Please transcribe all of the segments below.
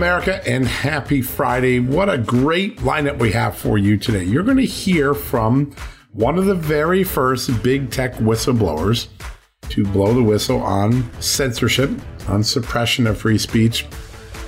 America, and happy Friday. What a great lineup we have for you today. You're going to hear from one of the very first big tech whistleblowers to blow the whistle on censorship, on suppression of free speech.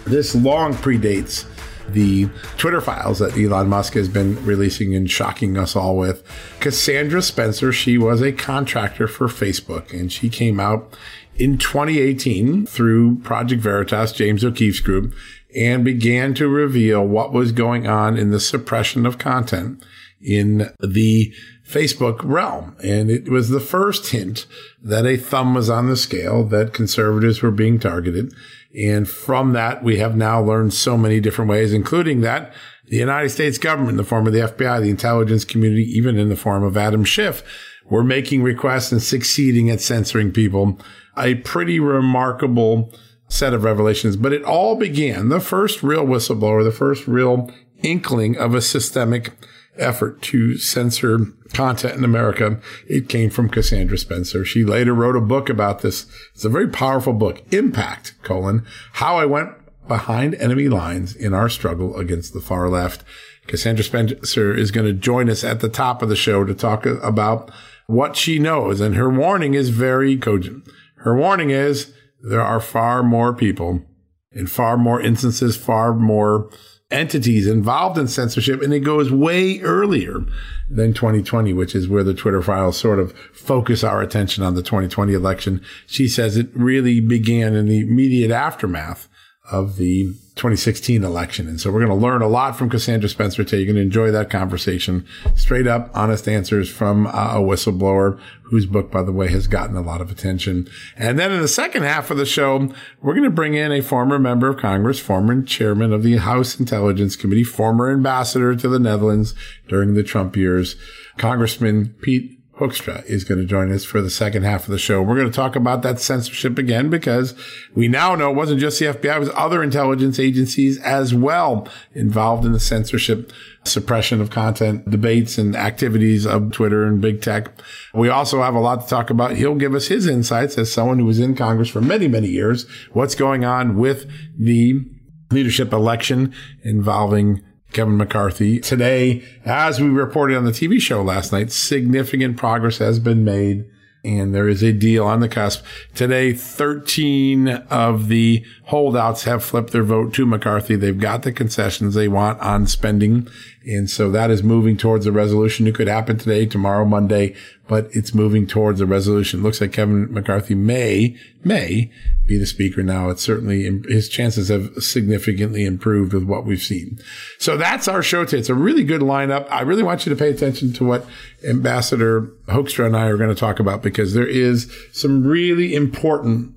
This long predates the Twitter files that Elon Musk has been releasing and shocking us all with. Cassandra Spencer, she was a contractor for Facebook and she came out in 2018 through Project Veritas, James O'Keefe's group, and began to reveal what was going on in the suppression of content in the Facebook realm. And it was the first hint that a thumb was on the scale, that conservatives were being targeted. And from that, we have now learned so many different ways, including that the United States government, in the form of the FBI, the intelligence community, even in the form of Adam Schiff, were making requests and succeeding at censoring people a pretty remarkable set of revelations. But it all began, the first real whistleblower, the first real inkling of a systemic effort to censor content in America. It came from Cassandra Spencer. She later wrote a book about this. It's a very powerful book, Impact, colon, how I went behind enemy lines in our struggle against the far left. Cassandra Spencer is going to join us at the top of the show to talk about what she knows. And her warning is very cogent. Her warning is there are far more people in far more instances, far more entities involved in censorship. And it goes way earlier than 2020, which is where the Twitter files sort of focus our attention on the 2020 election. She says it really began in the immediate aftermath of the 2016 election. And so we're going to learn a lot from Cassandra Spencer today. You're going to enjoy that conversation. Straight up, honest answers from uh, a whistleblower whose book, by the way, has gotten a lot of attention. And then in the second half of the show, we're going to bring in a former member of Congress, former chairman of the House Intelligence Committee, former ambassador to the Netherlands during the Trump years, Congressman Pete Hoekstra is going to join us for the second half of the show. We're going to talk about that censorship again because we now know it wasn't just the FBI, it was other intelligence agencies as well involved in the censorship, suppression of content, debates and activities of Twitter and big tech. We also have a lot to talk about. He'll give us his insights as someone who was in Congress for many, many years, what's going on with the leadership election involving Kevin McCarthy. Today, as we reported on the TV show last night, significant progress has been made and there is a deal on the cusp. Today, 13 of the holdouts have flipped their vote to McCarthy. They've got the concessions they want on spending. And so that is moving towards a resolution. It could happen today, tomorrow, Monday, but it's moving towards a resolution. It looks like Kevin McCarthy may, may be the speaker now. It's certainly, his chances have significantly improved with what we've seen. So that's our show today. It's a really good lineup. I really want you to pay attention to what Ambassador Hoekstra and I are going to talk about because there is some really important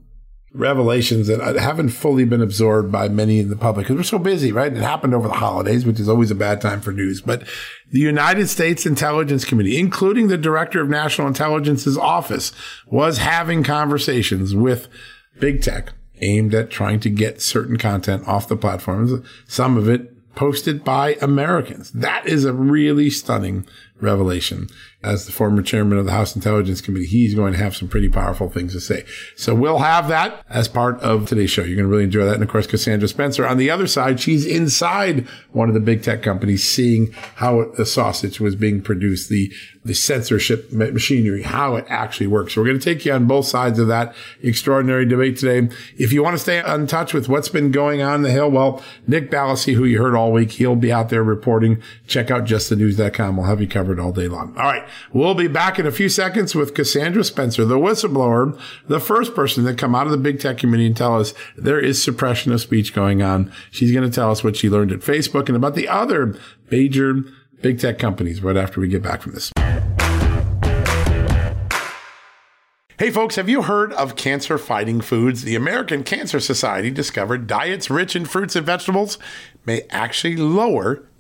revelations that haven't fully been absorbed by many in the public because we're so busy, right? It happened over the holidays, which is always a bad time for news. But the United States Intelligence Committee, including the Director of National Intelligence's office, was having conversations with big tech aimed at trying to get certain content off the platforms. Some of it posted by Americans. That is a really stunning revelation. As the former chairman of the House Intelligence Committee, he's going to have some pretty powerful things to say. So we'll have that as part of today's show. You're going to really enjoy that. And of course, Cassandra Spencer on the other side, she's inside one of the big tech companies, seeing how the sausage was being produced, the the censorship machinery, how it actually works. So we're going to take you on both sides of that extraordinary debate today. If you want to stay in touch with what's been going on the Hill, well, Nick Ballasy, who you heard all week, he'll be out there reporting. Check out justthenews.com. We'll have you covered all day long. All right. We'll be back in a few seconds with Cassandra Spencer, the whistleblower, the first person that come out of the big tech community and tell us there is suppression of speech going on. She's going to tell us what she learned at Facebook and about the other major big tech companies right after we get back from this. Hey folks, have you heard of cancer fighting foods? The American Cancer Society discovered diets rich in fruits and vegetables may actually lower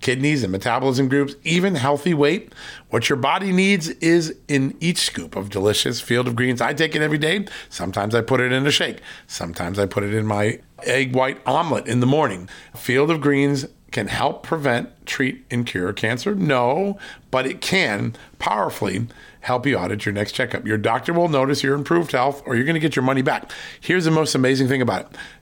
kidneys, and metabolism groups, even healthy weight. What your body needs is in each scoop of delicious field of greens. I take it every day. Sometimes I put it in a shake. Sometimes I put it in my egg white omelet in the morning. Field of greens can help prevent, treat, and cure cancer? No, but it can powerfully help you out at your next checkup. Your doctor will notice your improved health or you're going to get your money back. Here's the most amazing thing about it.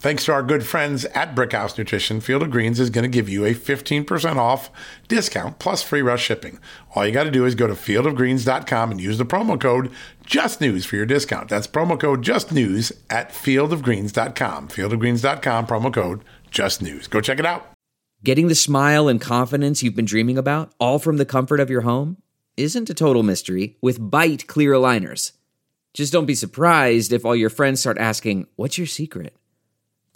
Thanks to our good friends at Brickhouse Nutrition, Field of Greens is going to give you a 15% off discount plus free rush shipping. All you got to do is go to fieldofgreens.com and use the promo code JUSTNEWS for your discount. That's promo code JUSTNEWS at fieldofgreens.com. Fieldofgreens.com, promo code JUSTNEWS. Go check it out. Getting the smile and confidence you've been dreaming about, all from the comfort of your home, isn't a total mystery with Byte clear aligners. Just don't be surprised if all your friends start asking, What's your secret?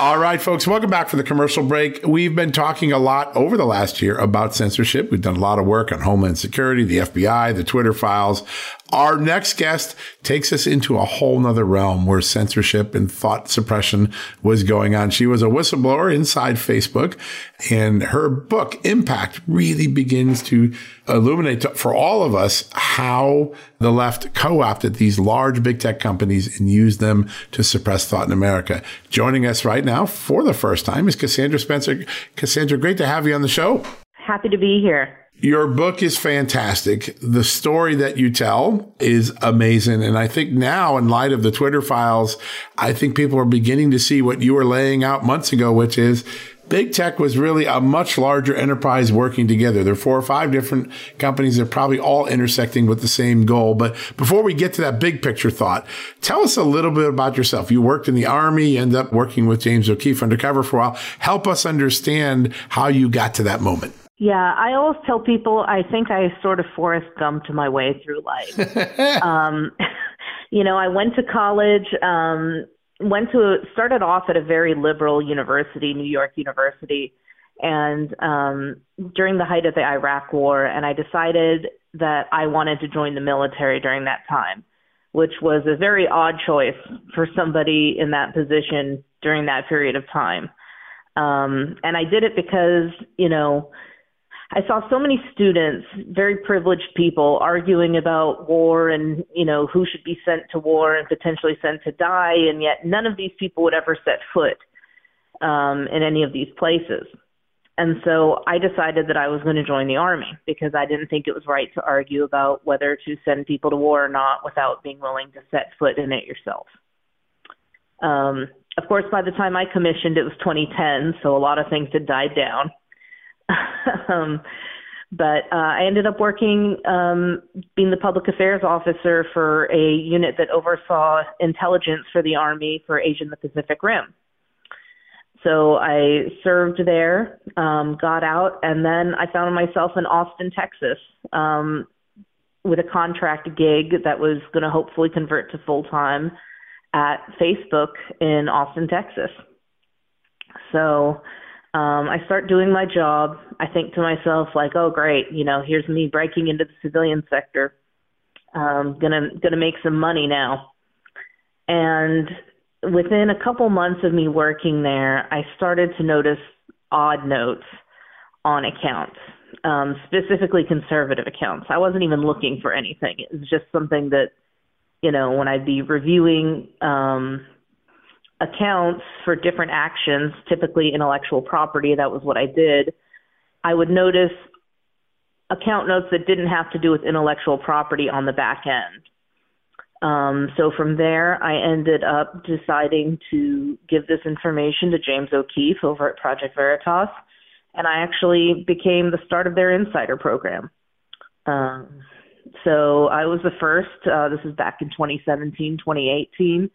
All right, folks, welcome back for the commercial break. We've been talking a lot over the last year about censorship. We've done a lot of work on Homeland Security, the FBI, the Twitter files. Our next guest takes us into a whole nother realm where censorship and thought suppression was going on. She was a whistleblower inside Facebook and her book Impact really begins to illuminate for all of us how the left co-opted these large big tech companies and used them to suppress thought in America. Joining us right now for the first time is Cassandra Spencer. Cassandra, great to have you on the show. Happy to be here. Your book is fantastic. The story that you tell is amazing. And I think now, in light of the Twitter files, I think people are beginning to see what you were laying out months ago, which is big tech was really a much larger enterprise working together. There are four or five different companies that are probably all intersecting with the same goal. But before we get to that big picture thought, tell us a little bit about yourself. You worked in the army, you ended up working with James O'Keefe undercover for a while. Help us understand how you got to that moment. Yeah, I always tell people I think I sort of Forrest to my way through life. um, you know, I went to college, um, went to started off at a very liberal university, New York University, and um, during the height of the Iraq War, and I decided that I wanted to join the military during that time, which was a very odd choice for somebody in that position during that period of time. Um, and I did it because, you know, I saw so many students, very privileged people, arguing about war and, you know, who should be sent to war and potentially sent to die, and yet none of these people would ever set foot um, in any of these places. And so I decided that I was going to join the Army because I didn't think it was right to argue about whether to send people to war or not without being willing to set foot in it yourself. Um, of course, by the time I commissioned, it was 2010, so a lot of things had died down. um, but uh, I ended up working, um, being the public affairs officer for a unit that oversaw intelligence for the Army for Asia and the Pacific Rim. So I served there, um, got out, and then I found myself in Austin, Texas, um, with a contract gig that was going to hopefully convert to full time at Facebook in Austin, Texas. So um, I start doing my job. I think to myself, like, oh, great, you know, here's me breaking into the civilian sector. Um, gonna gonna make some money now. And within a couple months of me working there, I started to notice odd notes on accounts, um, specifically conservative accounts. I wasn't even looking for anything. It was just something that, you know, when I'd be reviewing um, accounts for different actions, typically intellectual property, that was what I did, I would notice account notes that didn't have to do with intellectual property on the back end. Um, so from there, I ended up deciding to give this information to James O'Keefe over at Project Veritas, and I actually became the start of their insider program. Um, so I was the first. Uh, this is back in 2017, 2018.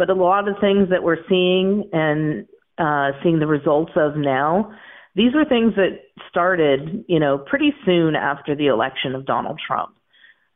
But a lot of things that we're seeing and uh, seeing the results of now, these were things that started, you know, pretty soon after the election of Donald Trump.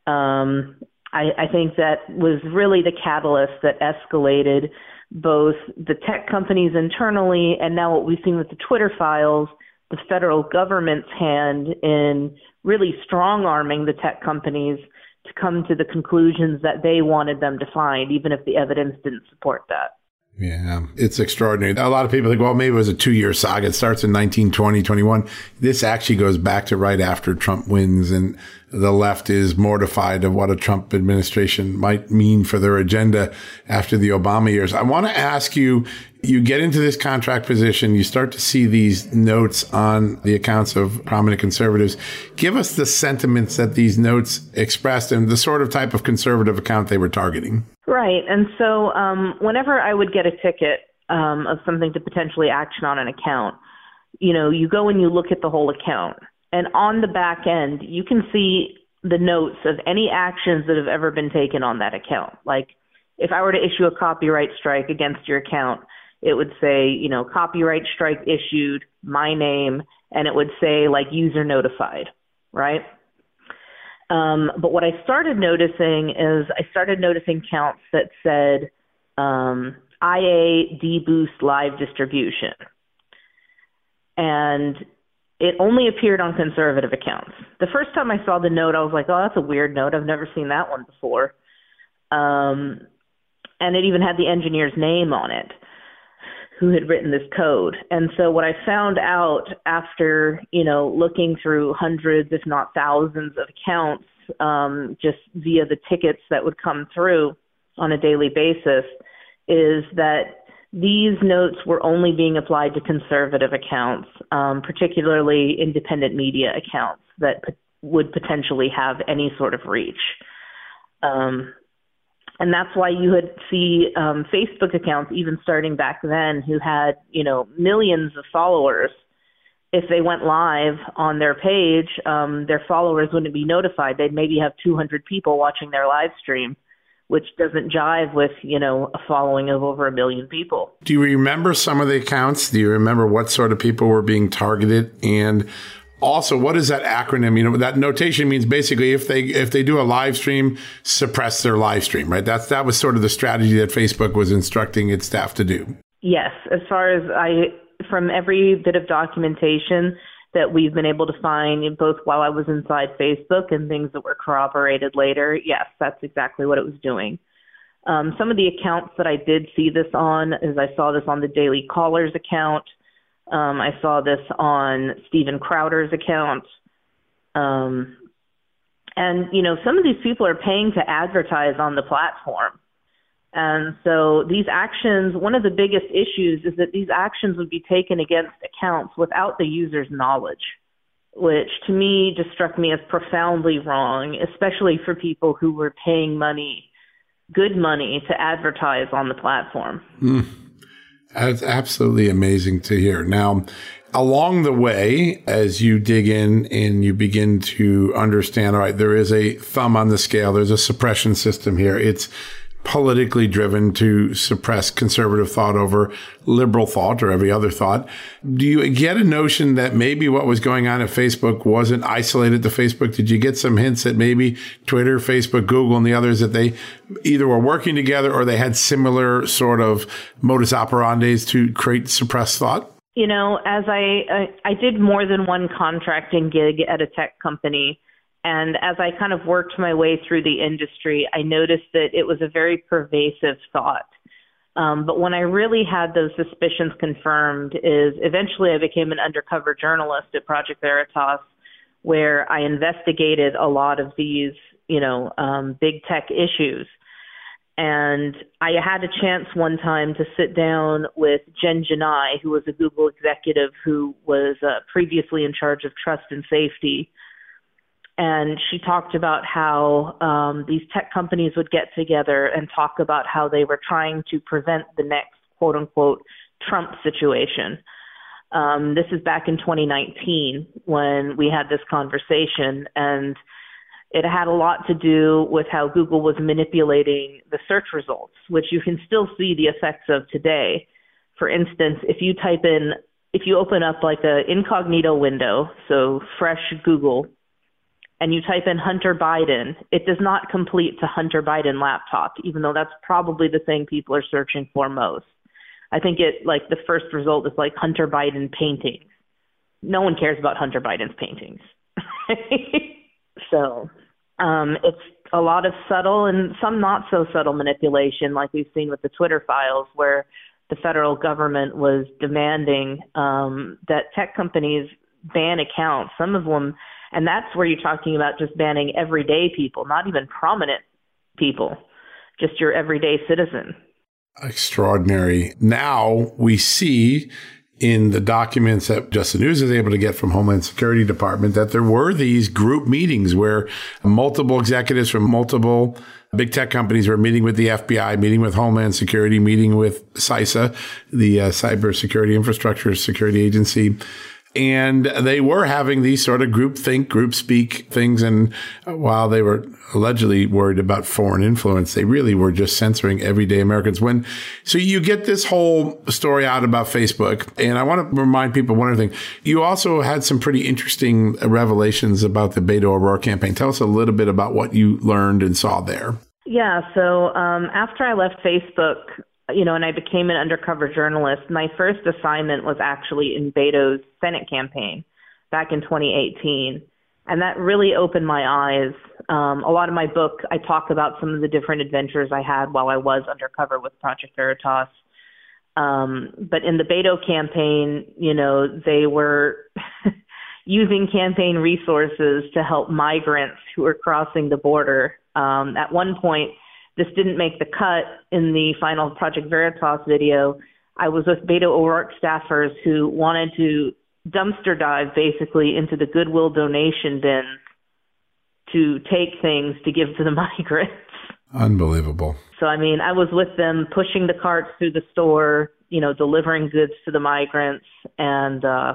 Um, I, I think that was really the catalyst that escalated both the tech companies internally and now what we've seen with the Twitter files, the federal government's hand in really strong arming the tech companies to come to the conclusions that they wanted them to find, even if the evidence didn't support that. Yeah, it's extraordinary. A lot of people think, well, maybe it was a two year saga. It starts in 1920, 21. This actually goes back to right after Trump wins and the left is mortified of what a Trump administration might mean for their agenda after the Obama years. I want to ask you, you get into this contract position, you start to see these notes on the accounts of prominent conservatives. Give us the sentiments that these notes expressed and the sort of type of conservative account they were targeting. Right. And so um, whenever I would get a ticket um, of something to potentially action on an account, you know, you go and you look at the whole account. And on the back end, you can see the notes of any actions that have ever been taken on that account. Like if I were to issue a copyright strike against your account, it would say, you know, copyright strike issued, my name, and it would say like user notified, right? Um, but what I started noticing is I started noticing counts that said um, IA deboost live distribution. And it only appeared on conservative accounts. The first time I saw the note, I was like, oh, that's a weird note. I've never seen that one before. Um, and it even had the engineer's name on it who had written this code. And so what I found out after, you know, looking through hundreds, if not thousands of accounts, um, just via the tickets that would come through on a daily basis, is that these notes were only being applied to conservative accounts, um, particularly independent media accounts that p- would potentially have any sort of reach. Um, and that's why you would see um, Facebook accounts, even starting back then, who had you know millions of followers. If they went live on their page, um, their followers wouldn't be notified. They'd maybe have 200 people watching their live stream, which doesn't jive with you know a following of over a million people. Do you remember some of the accounts? Do you remember what sort of people were being targeted? And also what is that acronym? You know that notation means basically if they if they do a live stream suppress their live stream right? That's that was sort of the strategy that facebook was instructing its staff to do. Yes. As far as i from every bit of documentation that we've been able to find both while i was inside facebook and things that were corroborated later yes that's exactly what it was doing Um, some of the accounts that I did see this on is I saw this on the Daily Caller's account. Um, I saw this on Steven Crowder's account. Um, and, you know, some of these people are paying to advertise on the platform. And so these actions, one of the biggest issues is that these actions would be taken against accounts without the user's knowledge, which to me just struck me as profoundly wrong, especially for people who were paying money, good money, to advertise on the platform. Mm. That's absolutely amazing to hear. Now, along the way, as you dig in and you begin to understand, all right, there is a thumb on the scale. There's a suppression system here. It's politically driven to suppress conservative thought over liberal thought or every other thought. Do you get a notion that maybe what was going on at Facebook wasn't isolated to Facebook? Did you get some hints that maybe Twitter, Facebook, Google, and the others that they either were working together or they had similar sort of modus operandis to create suppressed thought? You know, as I, I I did more than one contracting gig at a tech company and as I kind of worked my way through the industry, I noticed that it was a very pervasive thought. Um, but when I really had those suspicions confirmed, is eventually I became an undercover journalist at Project Veritas, where I investigated a lot of these, you know, um, big tech issues. And I had a chance one time to sit down with Jen Janai, who was a Google executive who was uh, previously in charge of trust and safety and she talked about how um, these tech companies would get together and talk about how they were trying to prevent the next quote unquote Trump situation. Um, this is back in 2019 when we had this conversation, and it had a lot to do with how Google was manipulating the search results, which you can still see the effects of today. For instance, if you type in, if you open up like a incognito window, so fresh Google and you type in Hunter Biden, it does not complete to Hunter Biden laptop, even though that's probably the thing people are searching for most. I think it like the first result is like Hunter Biden paintings. No one cares about Hunter Biden's paintings. so um, it's a lot of subtle and some not so subtle manipulation, like we've seen with the Twitter files, where the federal government was demanding um, that tech companies ban accounts. Some of them and that's where you're talking about just banning everyday people, not even prominent people, just your everyday citizen. Extraordinary. Now we see in the documents that Just the News is able to get from Homeland Security Department that there were these group meetings where multiple executives from multiple big tech companies were meeting with the FBI, meeting with Homeland Security, meeting with CISA, the uh, Cybersecurity Infrastructure Security Agency and they were having these sort of group think, group speak things. And while they were allegedly worried about foreign influence, they really were just censoring everyday Americans. When, so you get this whole story out about Facebook. And I want to remind people one other thing. You also had some pretty interesting revelations about the Beto O'Rourke campaign. Tell us a little bit about what you learned and saw there. Yeah. So um, after I left Facebook, you know, and I became an undercover journalist. My first assignment was actually in Beto's Senate campaign back in 2018. And that really opened my eyes. Um, a lot of my book, I talk about some of the different adventures I had while I was undercover with Project Veritas. Um, but in the Beto campaign, you know, they were using campaign resources to help migrants who were crossing the border. Um, at one point, this didn't make the cut in the final Project Veritas video. I was with Beto O'Rourke staffers who wanted to dumpster dive basically into the Goodwill donation bins to take things to give to the migrants. Unbelievable. So I mean, I was with them pushing the carts through the store, you know, delivering goods to the migrants and uh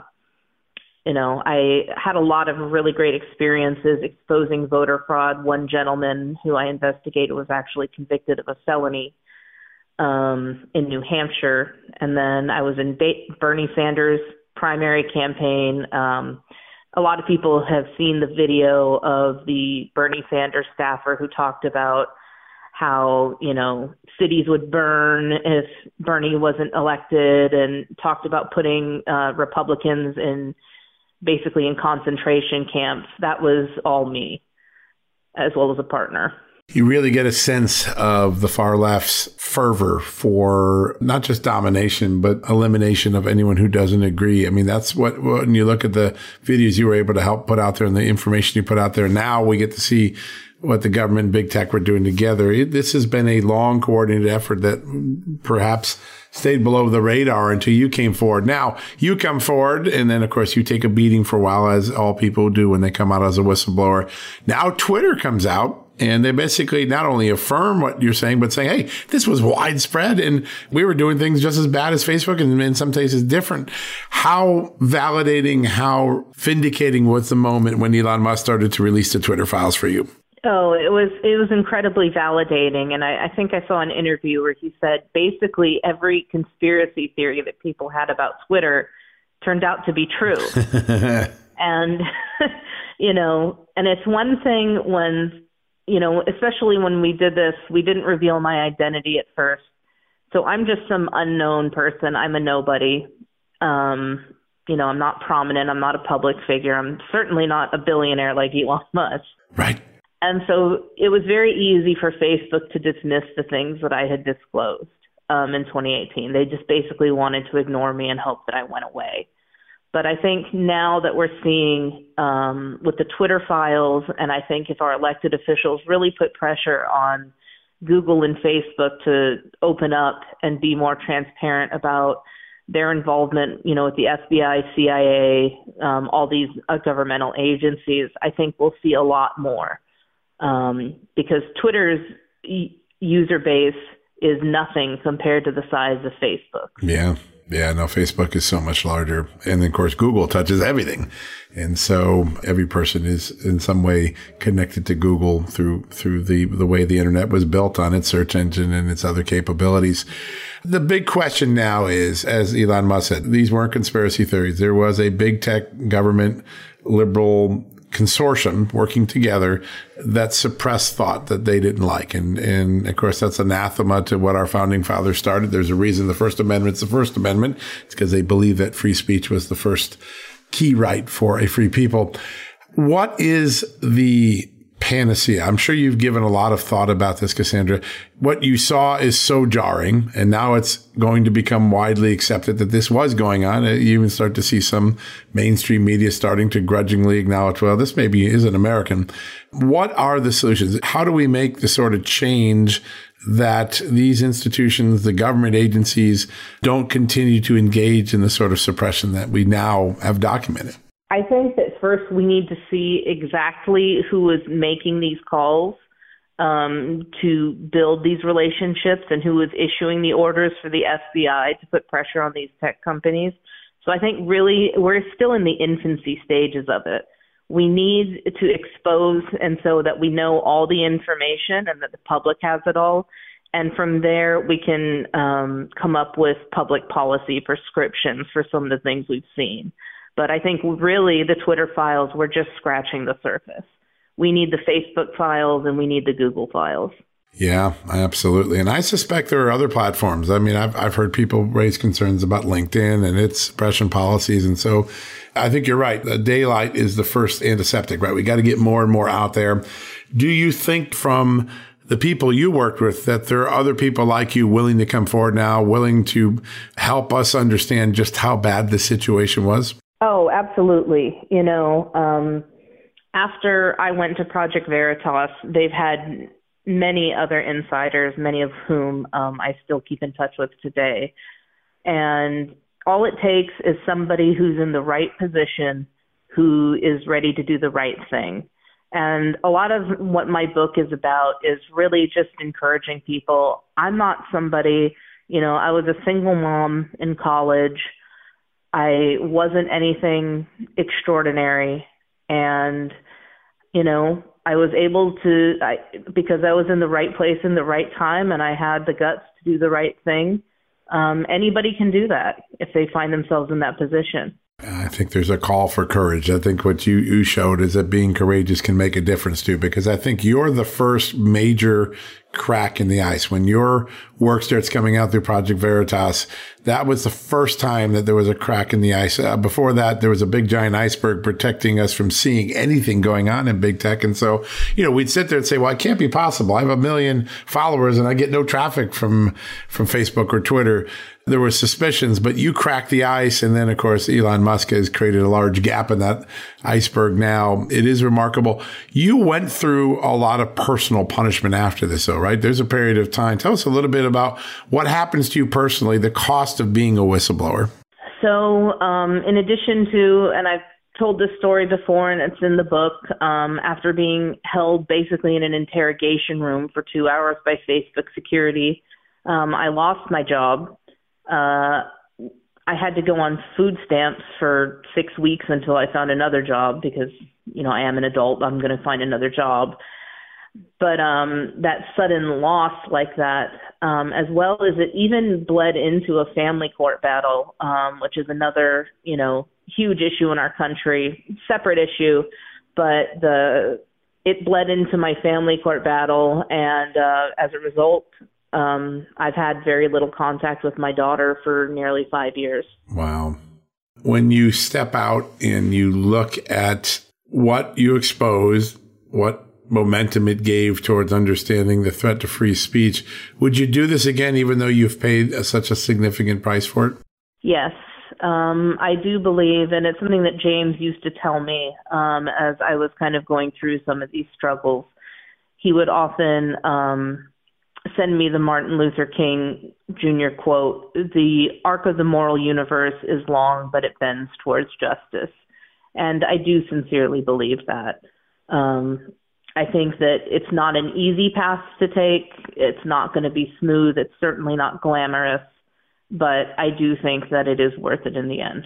you know, I had a lot of really great experiences exposing voter fraud. One gentleman who I investigated was actually convicted of a felony um, in New Hampshire, and then I was in ba- Bernie Sanders' primary campaign. Um, a lot of people have seen the video of the Bernie Sanders staffer who talked about how you know cities would burn if Bernie wasn't elected, and talked about putting uh, Republicans in basically in concentration camps. That was all me, as well as a partner. You really get a sense of the far left's fervor for not just domination, but elimination of anyone who doesn't agree. I mean, that's what, when you look at the videos you were able to help put out there and the information you put out there, now we get to see what the government and big tech were doing together. this has been a long coordinated effort that perhaps stayed below the radar until you came forward. Now you come forward and then of course you take a beating for a while as all people do when they come out as a whistleblower. Now Twitter comes out and they basically not only affirm what you're saying, but saying, hey, this was widespread and we were doing things just as bad as Facebook and in some cases different. How validating, how vindicating was the moment when Elon Musk started to release the Twitter files for you? Oh, it was it was incredibly validating, and I, I think I saw an interview where he said basically every conspiracy theory that people had about Twitter turned out to be true. and you know, and it's one thing when you know, especially when we did this, we didn't reveal my identity at first. So I'm just some unknown person. I'm a nobody. Um, you know, I'm not prominent. I'm not a public figure. I'm certainly not a billionaire like Elon Musk. Right. And so it was very easy for Facebook to dismiss the things that I had disclosed um, in 2018. They just basically wanted to ignore me and hope that I went away. But I think now that we're seeing um, with the Twitter files, and I think if our elected officials really put pressure on Google and Facebook to open up and be more transparent about their involvement, you know, with the FBI, CIA, um, all these uh, governmental agencies, I think we'll see a lot more um, because Twitter's user base is nothing compared to the size of Facebook. Yeah. Yeah, no, Facebook is so much larger. And of course, Google touches everything. And so every person is in some way connected to Google through, through the, the way the internet was built on its search engine and its other capabilities. The big question now is, as Elon Musk said, these weren't conspiracy theories. There was a big tech government liberal consortium working together that suppressed thought that they didn't like. And, and of course, that's anathema to what our founding fathers started. There's a reason the First Amendment's the First Amendment. It's because they believe that free speech was the first key right for a free people. What is the panacea. I'm sure you've given a lot of thought about this, Cassandra. What you saw is so jarring, and now it's going to become widely accepted that this was going on. Uh, you even start to see some mainstream media starting to grudgingly acknowledge, well, this maybe isn't American. What are the solutions? How do we make the sort of change that these institutions, the government agencies, don't continue to engage in the sort of suppression that we now have documented? I think that first we need to see exactly who is making these calls um, to build these relationships and who is issuing the orders for the FBI to put pressure on these tech companies. So I think really we're still in the infancy stages of it. We need to expose and so that we know all the information and that the public has it all. And from there, we can um, come up with public policy prescriptions for some of the things we've seen. But I think really the Twitter files were just scratching the surface. We need the Facebook files and we need the Google files. Yeah, absolutely. And I suspect there are other platforms. I mean, I've, I've heard people raise concerns about LinkedIn and its suppression policies. And so I think you're right. Daylight is the first antiseptic, right? We got to get more and more out there. Do you think from the people you worked with that there are other people like you willing to come forward now, willing to help us understand just how bad the situation was? Oh, absolutely. You know, um, after I went to Project Veritas, they've had many other insiders, many of whom um, I still keep in touch with today. And all it takes is somebody who's in the right position, who is ready to do the right thing. And a lot of what my book is about is really just encouraging people. I'm not somebody, you know, I was a single mom in college. I wasn't anything extraordinary. And, you know, I was able to, I, because I was in the right place in the right time and I had the guts to do the right thing. Um, anybody can do that if they find themselves in that position. I think there's a call for courage. I think what you, you showed is that being courageous can make a difference too, because I think you're the first major crack in the ice. When your work starts coming out through Project Veritas, that was the first time that there was a crack in the ice. Uh, before that, there was a big giant iceberg protecting us from seeing anything going on in big tech. And so, you know, we'd sit there and say, well, it can't be possible. I have a million followers and I get no traffic from, from Facebook or Twitter there were suspicions, but you cracked the ice. And then, of course, Elon Musk has created a large gap in that iceberg now. It is remarkable. You went through a lot of personal punishment after this, though, right? There's a period of time. Tell us a little bit about what happens to you personally, the cost of being a whistleblower. So, um, in addition to, and I've told this story before and it's in the book, um, after being held basically in an interrogation room for two hours by Facebook security, um, I lost my job uh, I had to go on food stamps for six weeks until I found another job because, you know, I am an adult. I'm going to find another job. But um, that sudden loss like that, um, as well as it even bled into a family court battle, um, which is another, you know, huge issue in our country, separate issue, but the it bled into my family court battle, and uh, as a result, um, I've had very little contact with my daughter for nearly five years. Wow. When you step out and you look at what you exposed, what momentum it gave towards understanding the threat to free speech, would you do this again, even though you've paid a, such a significant price for it? Yes. Um, I do believe, and it's something that James used to tell me um, as I was kind of going through some of these struggles. He would often um, send me the Martin Luther King Jr. quote The arc of the moral universe is long, but it bends towards justice. And I do sincerely believe that. Um, I think that it's not an easy path to take. It's not going to be smooth. It's certainly not glamorous. But I do think that it is worth it in the end.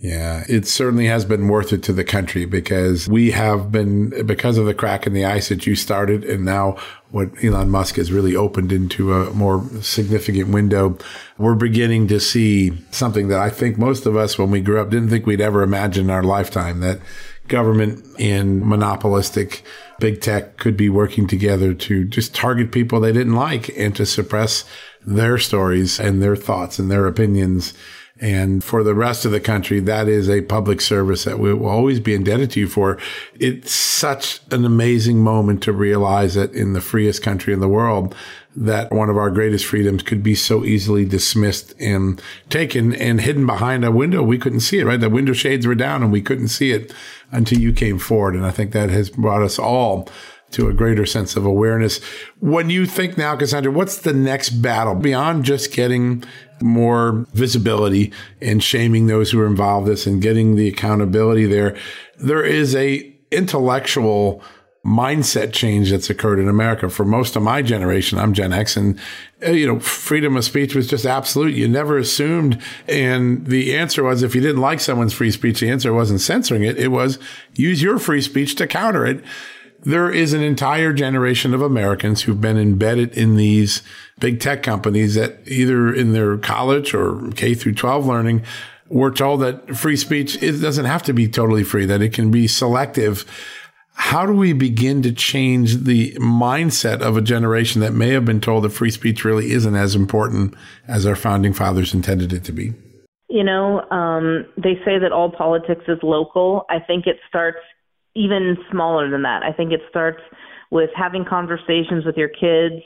Yeah, it certainly has been worth it to the country because we have been, because of the crack in the ice that you started and now what Elon Musk has really opened into a more significant window. We're beginning to see something that I think most of us, when we grew up, didn't think we'd ever imagine in our lifetime that government and monopolistic big tech could be working together to just target people they didn't like and to suppress their stories and their thoughts and their opinions and for the rest of the country, that is a public service that we will always be indebted to you for. It's such an amazing moment to realize that in the freest country in the world, that one of our greatest freedoms could be so easily dismissed and taken and hidden behind a window. We couldn't see it, right? The window shades were down and we couldn't see it until you came forward. And I think that has brought us all to a greater sense of awareness. When you think now, Cassandra, what's the next battle beyond just getting more visibility and shaming those who are involved in this and getting the accountability there? There is a intellectual mindset change that's occurred in America. For most of my generation, I'm Gen X, and uh, you know, freedom of speech was just absolute. You never assumed, and the answer was if you didn't like someone's free speech, the answer wasn't censoring it. It was use your free speech to counter it there is an entire generation of Americans who've been embedded in these big tech companies that either in their college or K through 12 learning were told that free speech it doesn't have to be totally free, that it can be selective. How do we begin to change the mindset of a generation that may have been told that free speech really isn't as important as our founding fathers intended it to be? You know, um, they say that all politics is local. I think it starts even smaller than that. I think it starts with having conversations with your kids.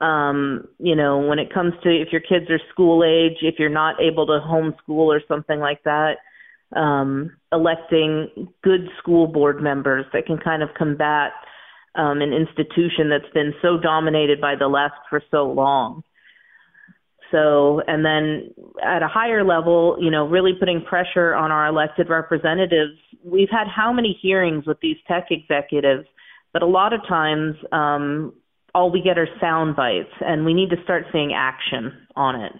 Um, you know, when it comes to if your kids are school age, if you're not able to homeschool or something like that, um, electing good school board members that can kind of combat um, an institution that's been so dominated by the left for so long. So, and then at a higher level, you know, really putting pressure on our elected representatives. We've had how many hearings with these tech executives, but a lot of times, um, all we get are sound bites, and we need to start seeing action on it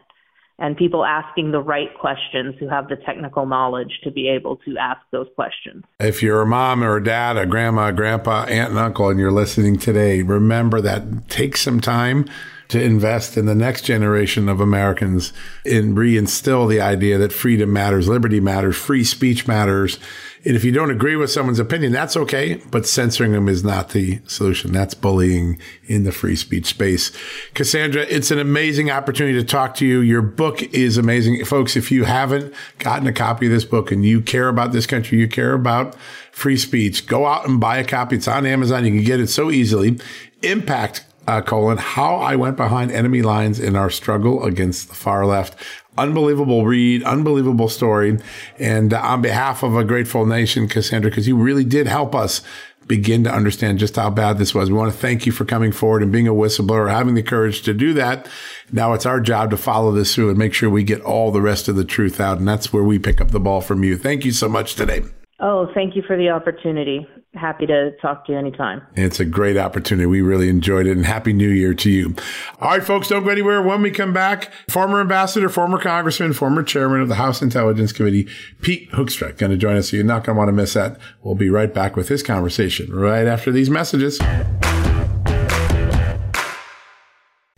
and people asking the right questions who have the technical knowledge to be able to ask those questions. If you're a mom or a dad, a grandma, a grandpa, aunt, and uncle, and you're listening today, remember that take some time to invest in the next generation of Americans and reinstill the idea that freedom matters, liberty matters, free speech matters, And if you don't agree with someone's opinion, that's okay, but censoring them is not the solution. That's bullying in the free speech space. Cassandra, it's an amazing opportunity to talk to you. Your book is amazing. Folks, if you haven't gotten a copy of this book and you care about this country, you care about free speech, go out and buy a copy. It's on Amazon. You can get it so easily. Impact uh, colon, how I went behind enemy lines in our struggle against the far left. Unbelievable read, unbelievable story. And uh, on behalf of a grateful nation, Cassandra, because you really did help us begin to understand just how bad this was. We want to thank you for coming forward and being a whistleblower, having the courage to do that. Now it's our job to follow this through and make sure we get all the rest of the truth out. And that's where we pick up the ball from you. Thank you so much today. Oh, thank you for the opportunity. Happy to talk to you anytime. It's a great opportunity. We really enjoyed it and happy new year to you. All right, folks, don't go anywhere. When we come back, former ambassador, former congressman, former chairman of the House Intelligence Committee, Pete Hoekstra, going to join us. So you're not going to want to miss that. We'll be right back with his conversation right after these messages.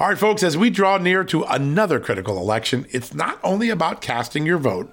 All right, folks, as we draw near to another critical election, it's not only about casting your vote,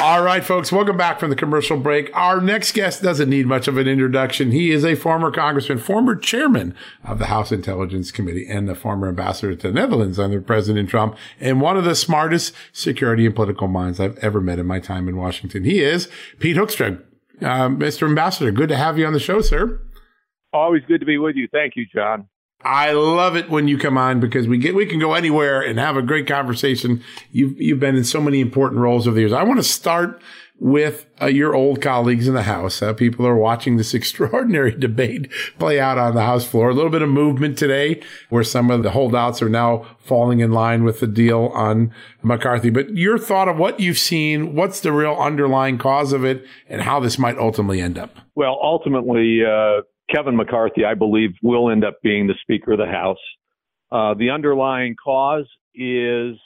All right, folks, welcome back from the commercial break. Our next guest doesn't need much of an introduction. He is a former congressman, former chairman of the House Intelligence Committee, and the former ambassador to the Netherlands under President Trump, and one of the smartest security and political minds I've ever met in my time in Washington. He is Pete Hoekstra. Uh, Mr. Ambassador, good to have you on the show, sir. Always good to be with you. Thank you, John. I love it when you come on because we get we can go anywhere and have a great conversation. You've you've been in so many important roles over the years. I want to start with uh, your old colleagues in the House. Uh, people are watching this extraordinary debate play out on the House floor. A little bit of movement today where some of the holdouts are now falling in line with the deal on McCarthy. But your thought of what you've seen, what's the real underlying cause of it, and how this might ultimately end up? Well, ultimately, uh, Kevin McCarthy, I believe, will end up being the Speaker of the House. Uh, the underlying cause is,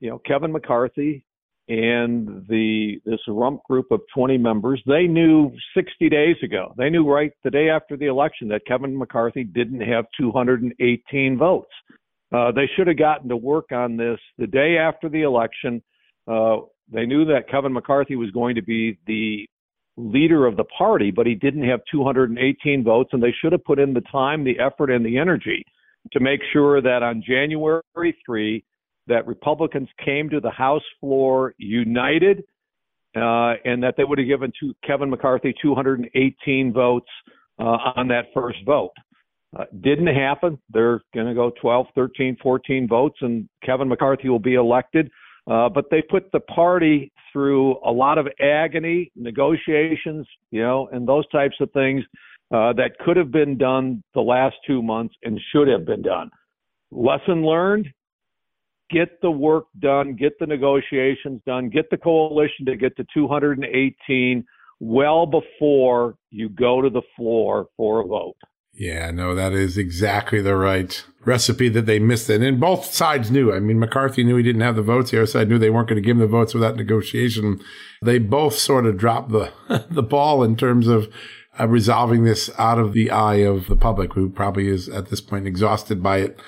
you know, Kevin McCarthy and the this rump group of 20 members. They knew 60 days ago. They knew right the day after the election that Kevin McCarthy didn't have 218 votes. Uh, they should have gotten to work on this the day after the election. Uh, they knew that Kevin McCarthy was going to be the leader of the party, but he didn't have 218 votes, and they should have put in the time, the effort, and the energy to make sure that on January 3, that Republicans came to the House floor united, uh, and that they would have given to Kevin McCarthy 218 votes uh, on that first vote. Uh, didn't happen. They're going to go 12, 13, 14 votes, and Kevin McCarthy will be elected. Uh, but they put the party through a lot of agony, negotiations, you know, and those types of things uh, that could have been done the last two months and should have been done. Lesson learned get the work done, get the negotiations done, get the coalition to get to 218 well before you go to the floor for a vote. Yeah, no, that is exactly the right recipe that they missed. And both sides knew. I mean, McCarthy knew he didn't have the votes. The other side knew they weren't going to give him the votes without negotiation. They both sort of dropped the, the ball in terms of uh, resolving this out of the eye of the public, who probably is at this point exhausted by it.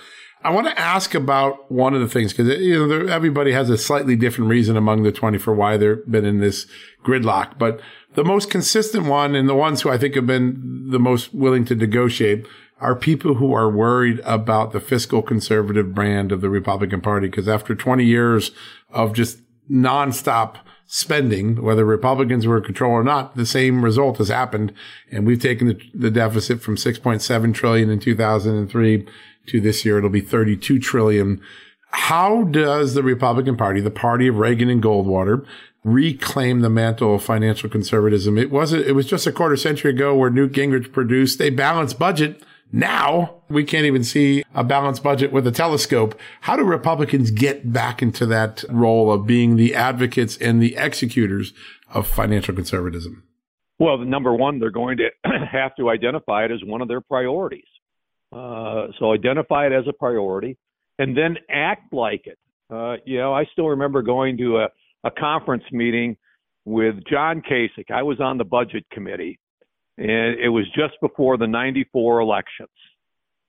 I want to ask about one of the things because you know everybody has a slightly different reason among the twenty for why they've been in this gridlock, but the most consistent one and the ones who I think have been the most willing to negotiate are people who are worried about the fiscal conservative brand of the Republican Party. Because after 20 years of just nonstop spending, whether Republicans were in control or not, the same result has happened. And we've taken the, the deficit from 6.7 trillion in 2003 to this year. It'll be 32 trillion. How does the Republican Party, the party of Reagan and Goldwater, reclaim the mantle of financial conservatism? It wasn't, it was just a quarter century ago where Newt Gingrich produced a balanced budget. Now we can't even see a balanced budget with a telescope. How do Republicans get back into that role of being the advocates and the executors of financial conservatism? Well, number one, they're going to have to identify it as one of their priorities. Uh, so identify it as a priority and then act like it. Uh, you know, I still remember going to a, a conference meeting with John Kasich. I was on the budget committee, and it was just before the 94 elections.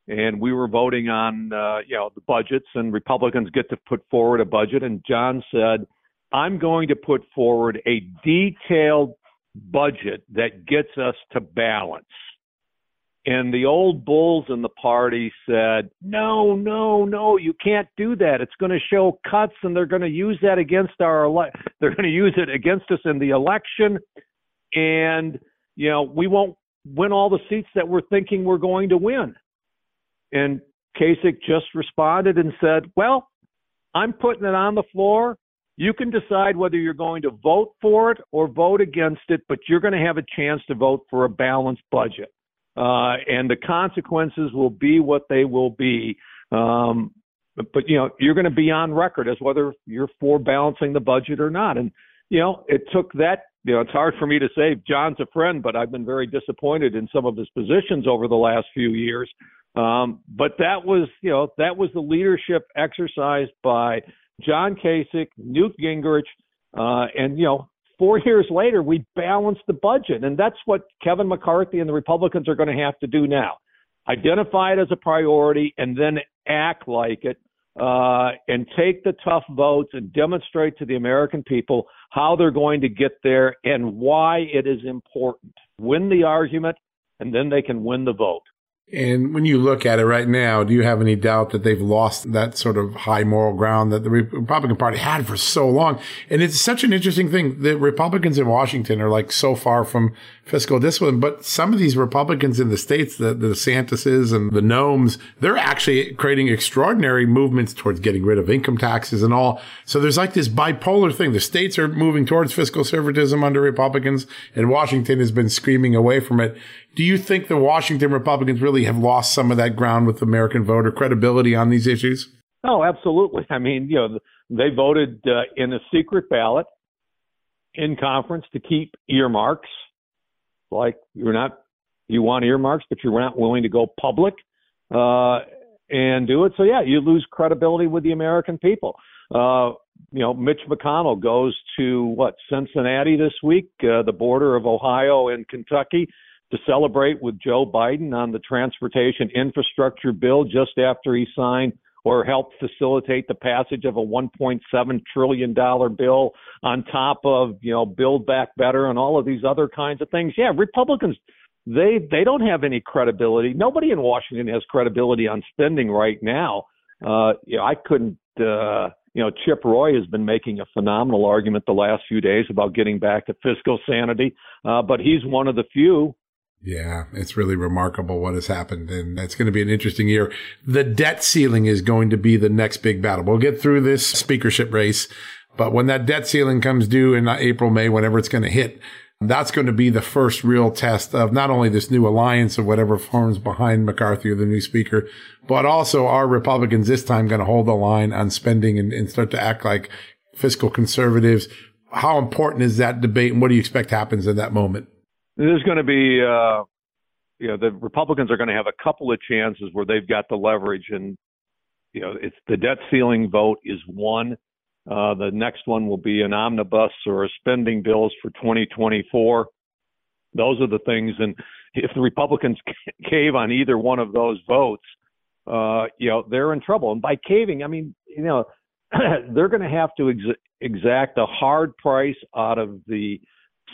And we were voting on, uh, you know, the budgets, and Republicans get to put forward a budget. And John said, I'm going to put forward a detailed budget that gets us to balance. And the old bulls in the party said, no, no, no, you can't do that. It's going to show cuts and they're going to use that against our, ele- they're going to use it against us in the election. And, you know, we won't win all the seats that we're thinking we're going to win. And Kasich just responded and said, well, I'm putting it on the floor. You can decide whether you're going to vote for it or vote against it, but you're going to have a chance to vote for a balanced budget uh, and the consequences will be what they will be. Um, but, but you know, you're going to be on record as whether you're for balancing the budget or not. And you know, it took that. You know, it's hard for me to say John's a friend, but I've been very disappointed in some of his positions over the last few years. Um, but that was, you know, that was the leadership exercised by John Kasich, Newt Gingrich, uh, and you know, four years later, we balanced the budget. And that's what Kevin McCarthy and the Republicans are going to have to do now identify it as a priority and then act like it. Uh, and take the tough votes and demonstrate to the American people how they're going to get there and why it is important. Win the argument, and then they can win the vote. And when you look at it right now, do you have any doubt that they've lost that sort of high moral ground that the Republican Party had for so long? And it's such an interesting thing. The Republicans in Washington are like so far from fiscal discipline, but some of these Republicans in the states, the, the DeSantis's and the Noems, they're actually creating extraordinary movements towards getting rid of income taxes and all. So there's like this bipolar thing. The states are moving towards fiscal conservatism under Republicans and Washington has been screaming away from it. Do you think the Washington Republicans really have lost some of that ground with American voter credibility on these issues? Oh, absolutely. I mean, you know, they voted uh, in a secret ballot in conference to keep earmarks. Like you're not, you want earmarks, but you're not willing to go public uh, and do it. So yeah, you lose credibility with the American people. Uh, you know, Mitch McConnell goes to what Cincinnati this week, uh, the border of Ohio and Kentucky to celebrate with Joe Biden on the transportation infrastructure bill just after he signed or help facilitate the passage of a 1.7 trillion dollar bill on top of you know build back better and all of these other kinds of things. Yeah republicans they they don't have any credibility. Nobody in washington has credibility on spending right now. Uh you know i couldn't uh you know, Chip Roy has been making a phenomenal argument the last few days about getting back to fiscal sanity, uh, but he's one of the few yeah, it's really remarkable what has happened, and it's going to be an interesting year. The debt ceiling is going to be the next big battle. We'll get through this speakership race, but when that debt ceiling comes due in April, May, whenever it's going to hit, that's going to be the first real test of not only this new alliance of whatever forms behind McCarthy or the new speaker, but also are Republicans this time going to hold the line on spending and, and start to act like fiscal conservatives? How important is that debate, and what do you expect happens in that moment? There's going to be, uh, you know, the Republicans are going to have a couple of chances where they've got the leverage, and you know, it's the debt ceiling vote is one. Uh, the next one will be an omnibus or a spending bills for 2024. Those are the things, and if the Republicans cave on either one of those votes, uh, you know, they're in trouble. And by caving, I mean, you know, they're going to have to ex- exact a hard price out of the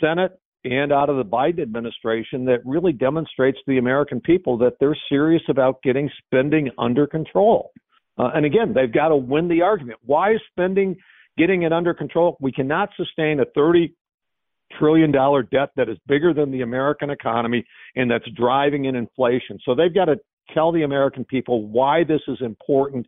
Senate and out of the Biden administration that really demonstrates to the American people that they're serious about getting spending under control. Uh, and again, they've got to win the argument. Why is spending getting it under control? We cannot sustain a 30 trillion dollar debt that is bigger than the American economy and that's driving in inflation. So they've got to tell the American people why this is important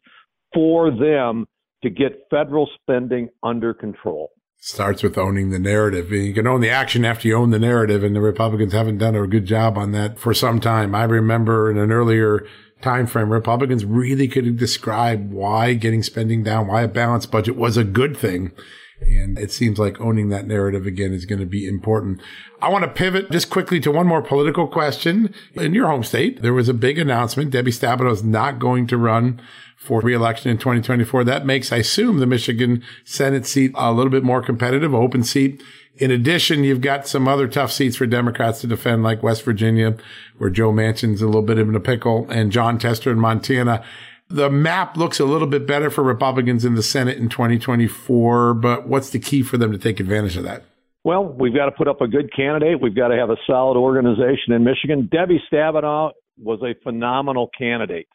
for them to get federal spending under control starts with owning the narrative. You can own the action after you own the narrative, and the Republicans haven't done a good job on that for some time. I remember in an earlier time frame, Republicans really could describe why getting spending down, why a balanced budget was a good thing. And it seems like owning that narrative again is going to be important. I want to pivot just quickly to one more political question. In your home state, there was a big announcement. Debbie Stabenow is not going to run for reelection in 2024. That makes, I assume, the Michigan Senate seat a little bit more competitive, open seat. In addition, you've got some other tough seats for Democrats to defend, like West Virginia, where Joe Manchin's a little bit in a pickle, and Jon Tester in Montana. The map looks a little bit better for Republicans in the Senate in 2024, but what's the key for them to take advantage of that? Well, we've got to put up a good candidate. We've got to have a solid organization in Michigan. Debbie Stabenow was a phenomenal candidate.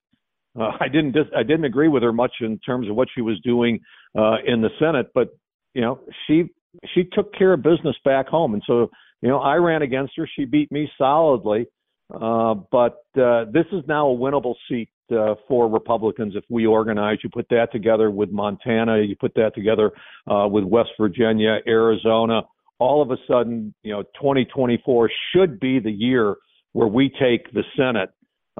Uh, I didn't dis- I didn't agree with her much in terms of what she was doing uh, in the Senate, but you know she she took care of business back home, and so you know I ran against her. She beat me solidly, uh, but uh, this is now a winnable seat uh, for Republicans if we organize. You put that together with Montana, you put that together uh, with West Virginia, Arizona. All of a sudden, you know, 2024 should be the year where we take the Senate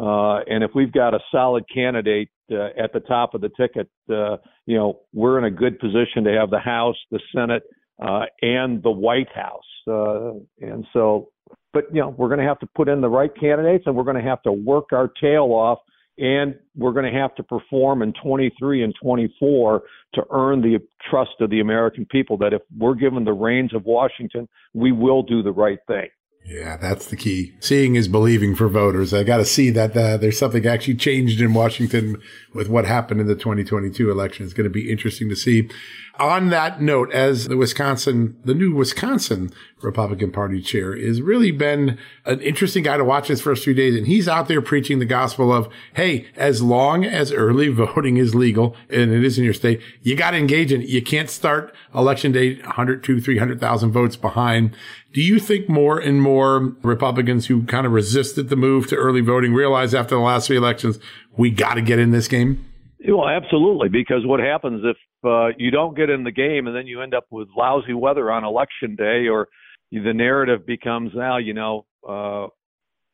uh, and if we've got a solid candidate uh, at the top of the ticket, uh, you know, we're in a good position to have the House, the Senate, uh, and the White House. Uh, and so, but you know, we're going to have to put in the right candidates, and we're going to have to work our tail off, and we're going to have to perform in 23 and 24 to earn the trust of the American people. That if we're given the reins of Washington, we will do the right thing. Yeah, that's the key. Seeing is believing for voters. I got to see that uh, there's something actually changed in Washington with what happened in the 2022 election. It's going to be interesting to see. On that note, as the Wisconsin, the new Wisconsin Republican Party chair has really been an interesting guy to watch his first few days. And he's out there preaching the gospel of, Hey, as long as early voting is legal and it is in your state, you got to engage in it. You can't start election day 100, 200, 300,000 votes behind. Do you think more and more Republicans who kind of resisted the move to early voting realize after the last three elections, we got to get in this game? Well, absolutely, because what happens if uh, you don't get in the game and then you end up with lousy weather on election day, or the narrative becomes now, you know, uh,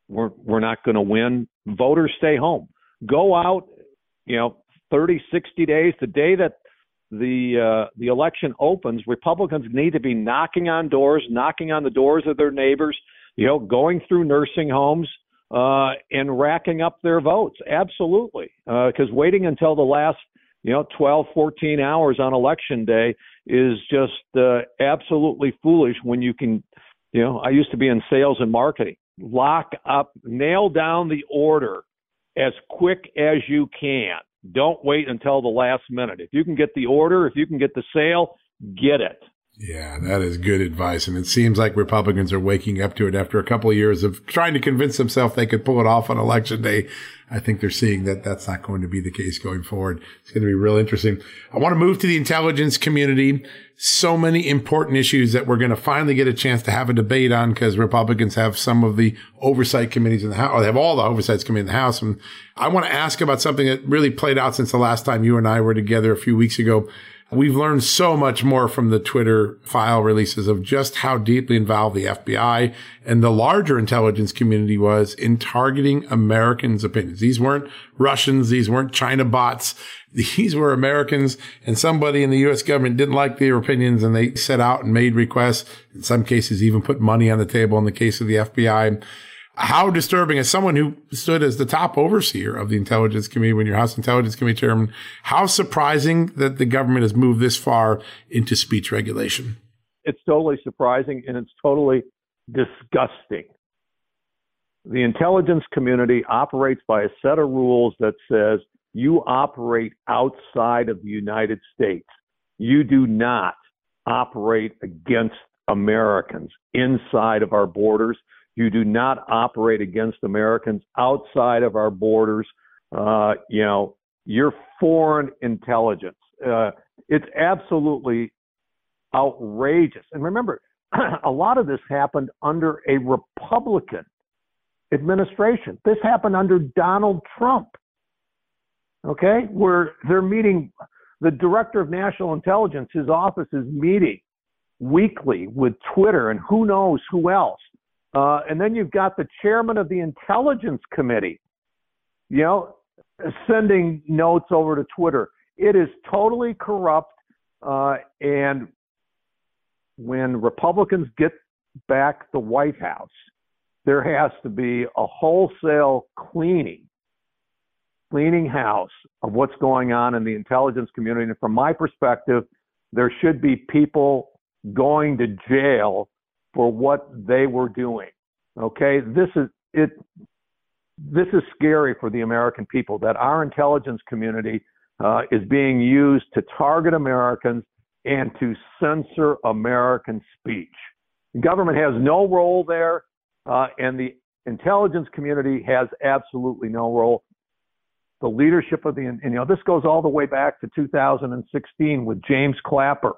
we're we're not going to win. Voters stay home. Go out, you know, 30, 60 days, the day that the uh, the election opens, Republicans need to be knocking on doors, knocking on the doors of their neighbors, you know, going through nursing homes uh, and racking up their votes. Absolutely, because uh, waiting until the last you know 12, 14 hours on election day is just uh, absolutely foolish. When you can, you know, I used to be in sales and marketing. Lock up, nail down the order as quick as you can don't wait until the last minute. If you can get the order, if you can get the sale, get it. Yeah, that is good advice. And it seems like Republicans are waking up to it after a couple of years of trying to convince themselves they could pull it off on election day. I think they're seeing that that's not going to be the case going forward. It's going to be real interesting. I want to move to the intelligence community. So many important issues that we're going to finally get a chance to have a debate on because Republicans have some of the oversight committees in the House, or they have all the oversight committees in the House. And I want to ask about something that really played out since the last time you and I were together a few weeks ago. We've learned so much more from the Twitter file releases of just how deeply involved the FBI and the larger intelligence community was in targeting Americans' opinions. These weren't Russians. These weren't China bots. These were Americans and somebody in the U.S. government didn't like their opinions and they set out and made requests. In some cases, even put money on the table in the case of the FBI how disturbing as someone who stood as the top overseer of the intelligence committee when your House Intelligence Committee chairman, how surprising that the government has moved this far into speech regulation. It's totally surprising and it's totally disgusting. The intelligence community operates by a set of rules that says you operate outside of the United States. You do not operate against Americans inside of our borders. You do not operate against Americans outside of our borders. Uh, you know, your foreign intelligence. Uh, it's absolutely outrageous. And remember, a lot of this happened under a Republican administration. This happened under Donald Trump. Okay, where they're meeting, the director of national intelligence, his office is meeting weekly with Twitter and who knows who else uh, and then you've got the chairman of the intelligence committee, you know, sending notes over to Twitter. It is totally corrupt. Uh, and when Republicans get back the White House, there has to be a wholesale cleaning, cleaning house of what's going on in the intelligence community. And from my perspective, there should be people going to jail for what they were doing. Okay, this is it. This is scary for the American people that our intelligence community uh, is being used to target Americans and to censor American speech. The government has no role there, uh, and the intelligence community has absolutely no role. The leadership of the, and, you know, this goes all the way back to 2016 with James Clapper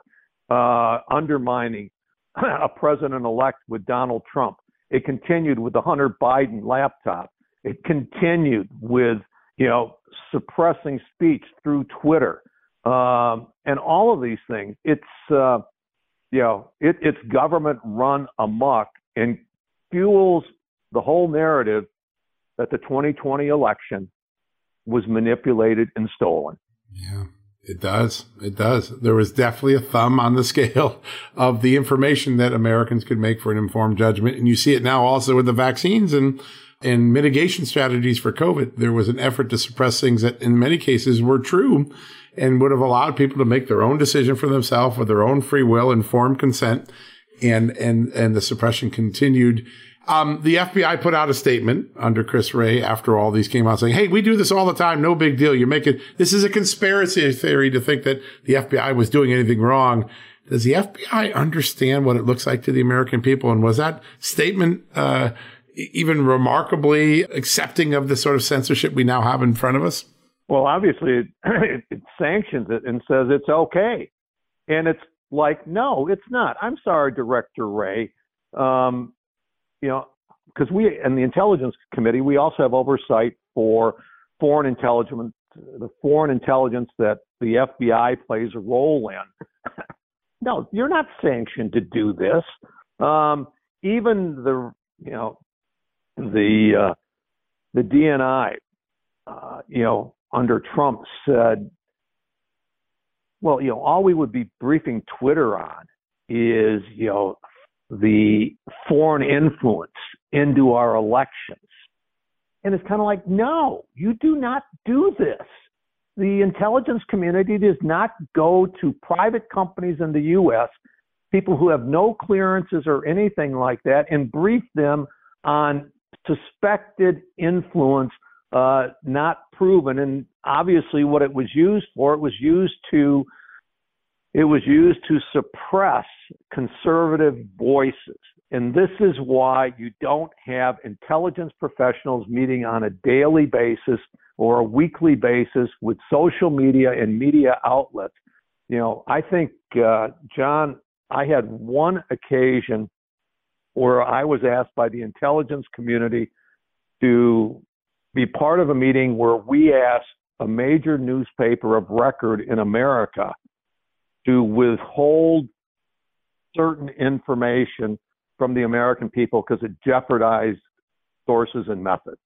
uh, undermining a president elect with Donald Trump. It continued with the Hunter Biden laptop. It continued with, you know, suppressing speech through Twitter. Um, and all of these things. It's, uh, you know, it, it's government run amok and fuels the whole narrative that the 2020 election was manipulated and stolen. Yeah. It does. It does. There was definitely a thumb on the scale of the information that Americans could make for an informed judgment. And you see it now also with the vaccines and, and mitigation strategies for COVID. There was an effort to suppress things that in many cases were true and would have allowed people to make their own decision for themselves with their own free will, informed consent. And, and, and the suppression continued um, the FBI put out a statement under Chris Wray after all these came out saying, Hey, we do this all the time. No big deal. You're making, this is a conspiracy theory to think that the FBI was doing anything wrong. Does the FBI understand what it looks like to the American people? And was that statement, uh, even remarkably accepting of the sort of censorship we now have in front of us? Well, obviously it, it, it sanctions it and says it's okay. And it's like, no, it's not. I'm sorry, Director Wray. Um, you know, because we and the intelligence committee, we also have oversight for foreign intelligence, the foreign intelligence that the FBI plays a role in. no, you're not sanctioned to do this. Um, even the, you know, the uh, the DNI, uh, you know, under Trump said, well, you know, all we would be briefing Twitter on is, you know, the foreign influence into our elections. And it's kind of like, no, you do not do this. The intelligence community does not go to private companies in the U.S., people who have no clearances or anything like that, and brief them on suspected influence, uh, not proven. And obviously, what it was used for, it was used to it was used to suppress conservative voices. And this is why you don't have intelligence professionals meeting on a daily basis or a weekly basis with social media and media outlets. You know, I think, uh, John, I had one occasion where I was asked by the intelligence community to be part of a meeting where we asked a major newspaper of record in America to withhold certain information from the American people because it jeopardized sources and methods.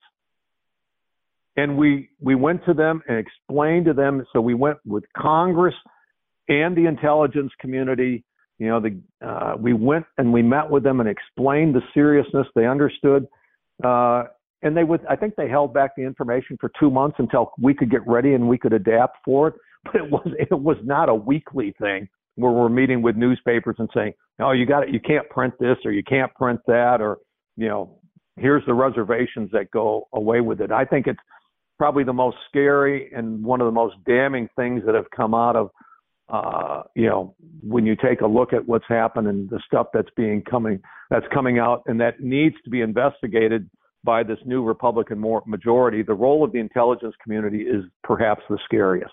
And we we went to them and explained to them. So we went with Congress and the intelligence community. You know, the uh, we went and we met with them and explained the seriousness. They understood, uh, and they would. I think they held back the information for two months until we could get ready and we could adapt for it but it was it was not a weekly thing where we're meeting with newspapers and saying, "Oh, you got it. You can't print this, or you can't print that, or you know, here's the reservations that go away with it." I think it's probably the most scary and one of the most damning things that have come out of uh, you know, when you take a look at what's happened and the stuff that's being coming that's coming out and that needs to be investigated by this new Republican majority, the role of the intelligence community is perhaps the scariest.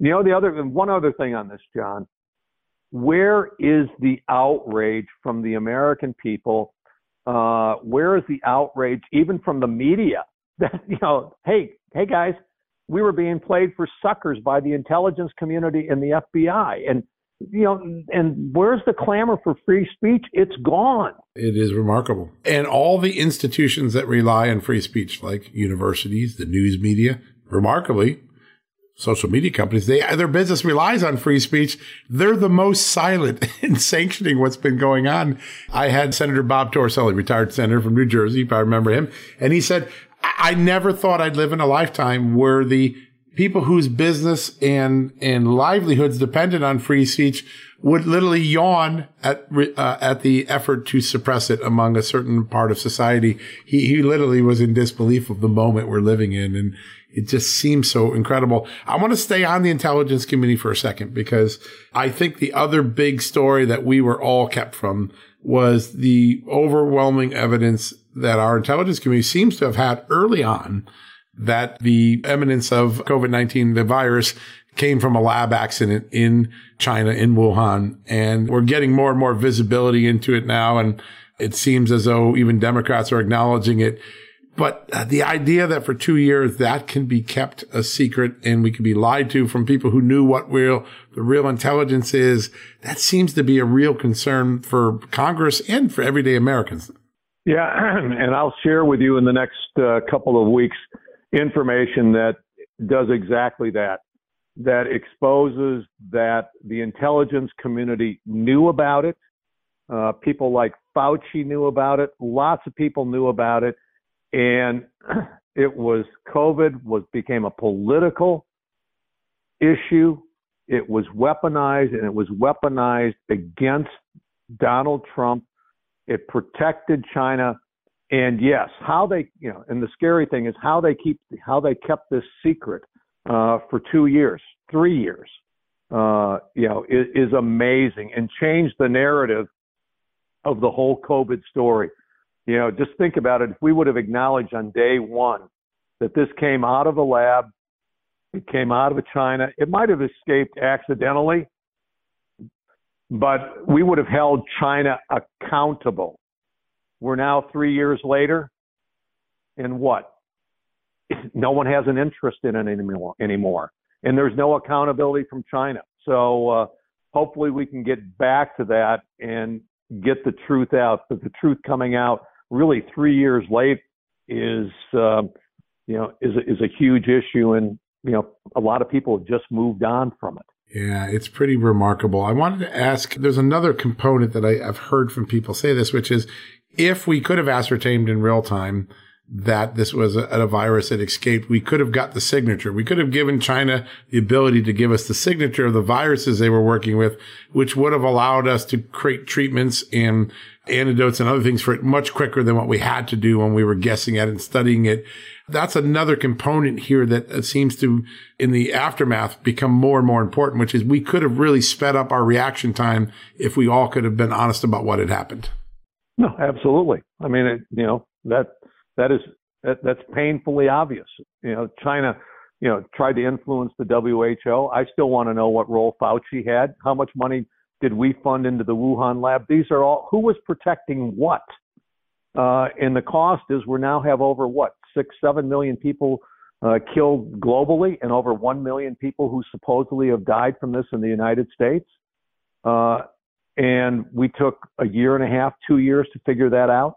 You know, the other one other thing on this, John. Where is the outrage from the American people? Uh, where is the outrage, even from the media? That you know, hey, hey guys, we were being played for suckers by the intelligence community and the FBI, and you know, and where's the clamor for free speech? It's gone. It is remarkable. And all the institutions that rely on free speech, like universities, the news media, remarkably, social media companies, they their business relies on free speech. They're the most silent in sanctioning what's been going on. I had Senator Bob Torricelli, retired senator from New Jersey, if I remember him, and he said, "I never thought I'd live in a lifetime where the people whose business and and livelihoods depended on free speech would literally yawn at uh, at the effort to suppress it among a certain part of society. He he literally was in disbelief of the moment we're living in, and it just seems so incredible. I want to stay on the intelligence community for a second because I think the other big story that we were all kept from was the overwhelming evidence that our intelligence community seems to have had early on that the eminence of COVID-19, the virus came from a lab accident in China, in Wuhan. And we're getting more and more visibility into it now. And it seems as though even Democrats are acknowledging it. But uh, the idea that for two years that can be kept a secret and we can be lied to from people who knew what real, the real intelligence is, that seems to be a real concern for Congress and for everyday Americans. Yeah, and I'll share with you in the next uh, couple of weeks information that does exactly that, that exposes that the intelligence community knew about it. Uh, people like Fauci knew about it. Lots of people knew about it and it was COVID was became a political issue. It was weaponized, and it was weaponized against Donald Trump. It protected China, and yes, how they you know, and the scary thing is how they keep how they kept this secret uh, for two years, three years. Uh, you know, is, is amazing and changed the narrative of the whole COVID story. You know, just think about it. If we would have acknowledged on day one that this came out of a lab, it came out of China, it might have escaped accidentally, but we would have held China accountable. We're now three years later, and what? No one has an interest in it anymore, anymore. and there's no accountability from China. So uh, hopefully we can get back to that and get the truth out. But the truth coming out really three years late is uh, you know is a, is a huge issue, and you know a lot of people have just moved on from it. Yeah, it's pretty remarkable. I wanted to ask. There's another component that I, I've heard from people say this, which is if we could have ascertained in real time that this was a, a, virus that escaped, we could have got the signature. We could have given China the ability to give us the signature of the viruses they were working with, which would have allowed us to create treatments and antidotes and other things for it much quicker than what we had to do when we were guessing at and studying it. That's another component here that uh, seems to, in the aftermath, become more and more important, which is we could have really sped up our reaction time if we all could have been honest about what had happened. No, absolutely. I mean, it, you know, that that is that, that's painfully obvious. You know, China, you know, tried to influence the WHO. I still want to know what role Fauci had. How much money did we fund into the Wuhan lab? These are all who was protecting what. Uh, and the cost is we now have over what six, seven million people uh, killed globally, and over one million people who supposedly have died from this in the United States. Uh, and we took a year and a half, two years to figure that out.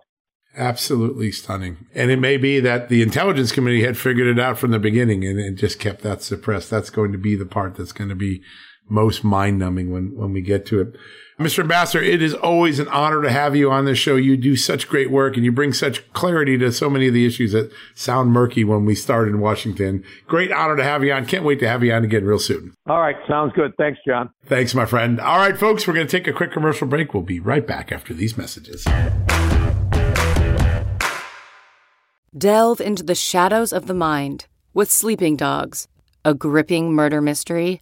Absolutely stunning. And it may be that the intelligence committee had figured it out from the beginning and it just kept that suppressed. That's going to be the part that's going to be most mind numbing when, when we get to it. Mr. Ambassador, it is always an honor to have you on this show. You do such great work and you bring such clarity to so many of the issues that sound murky when we start in Washington. Great honor to have you on. Can't wait to have you on again real soon. All right. Sounds good. Thanks, John. Thanks, my friend. All right, folks, we're going to take a quick commercial break. We'll be right back after these messages. Delve into the shadows of the mind with Sleeping Dogs, a gripping murder mystery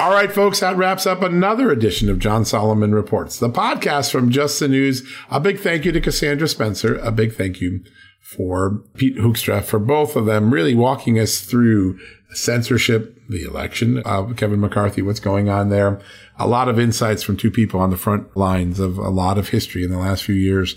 All right, folks, that wraps up another edition of John Solomon Reports, the podcast from Just the News. A big thank you to Cassandra Spencer. A big thank you for Pete Hoekstra, for both of them really walking us through censorship, the election of Kevin McCarthy, what's going on there. A lot of insights from two people on the front lines of a lot of history in the last few years.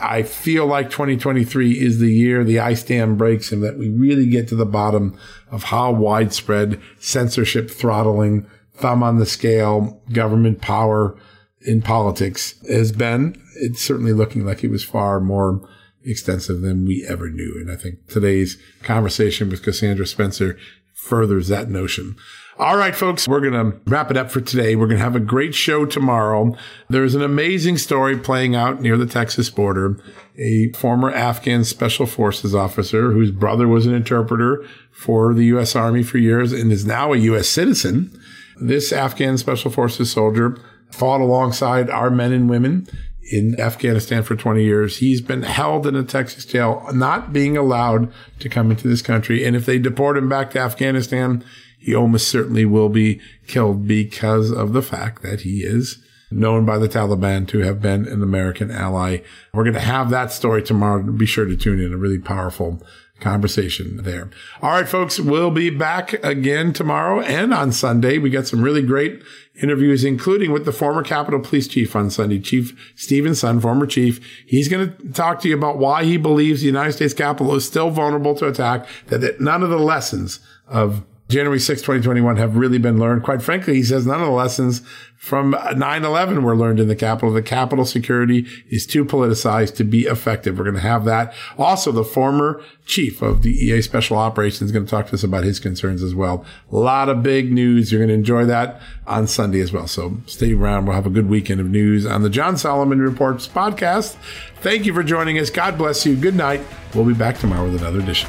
I feel like 2023 is the year the ice dam breaks and that we really get to the bottom of how widespread censorship, throttling, thumb on the scale, government power in politics has been. It's certainly looking like it was far more extensive than we ever knew. And I think today's conversation with Cassandra Spencer furthers that notion. All right, folks, we're going to wrap it up for today. We're going to have a great show tomorrow. There's an amazing story playing out near the Texas border. A former Afghan special forces officer whose brother was an interpreter for the U.S. Army for years and is now a U.S. citizen. This Afghan special forces soldier fought alongside our men and women in Afghanistan for 20 years. He's been held in a Texas jail, not being allowed to come into this country. And if they deport him back to Afghanistan, he almost certainly will be killed because of the fact that he is known by the Taliban to have been an American ally. We're going to have that story tomorrow. Be sure to tune in. A really powerful conversation there. All right, folks, we'll be back again tomorrow and on Sunday. We got some really great interviews, including with the former Capitol Police Chief on Sunday, Chief Steven Sund, former chief. He's going to talk to you about why he believes the United States Capitol is still vulnerable to attack, that none of the lessons of January 6, 2021 have really been learned. Quite frankly, he says none of the lessons from 9-11 were learned in the Capitol. The Capitol security is too politicized to be effective. We're going to have that. Also, the former chief of the EA Special Operations is going to talk to us about his concerns as well. A lot of big news. You're going to enjoy that on Sunday as well. So stay around. We'll have a good weekend of news on the John Solomon Reports podcast. Thank you for joining us. God bless you. Good night. We'll be back tomorrow with another edition.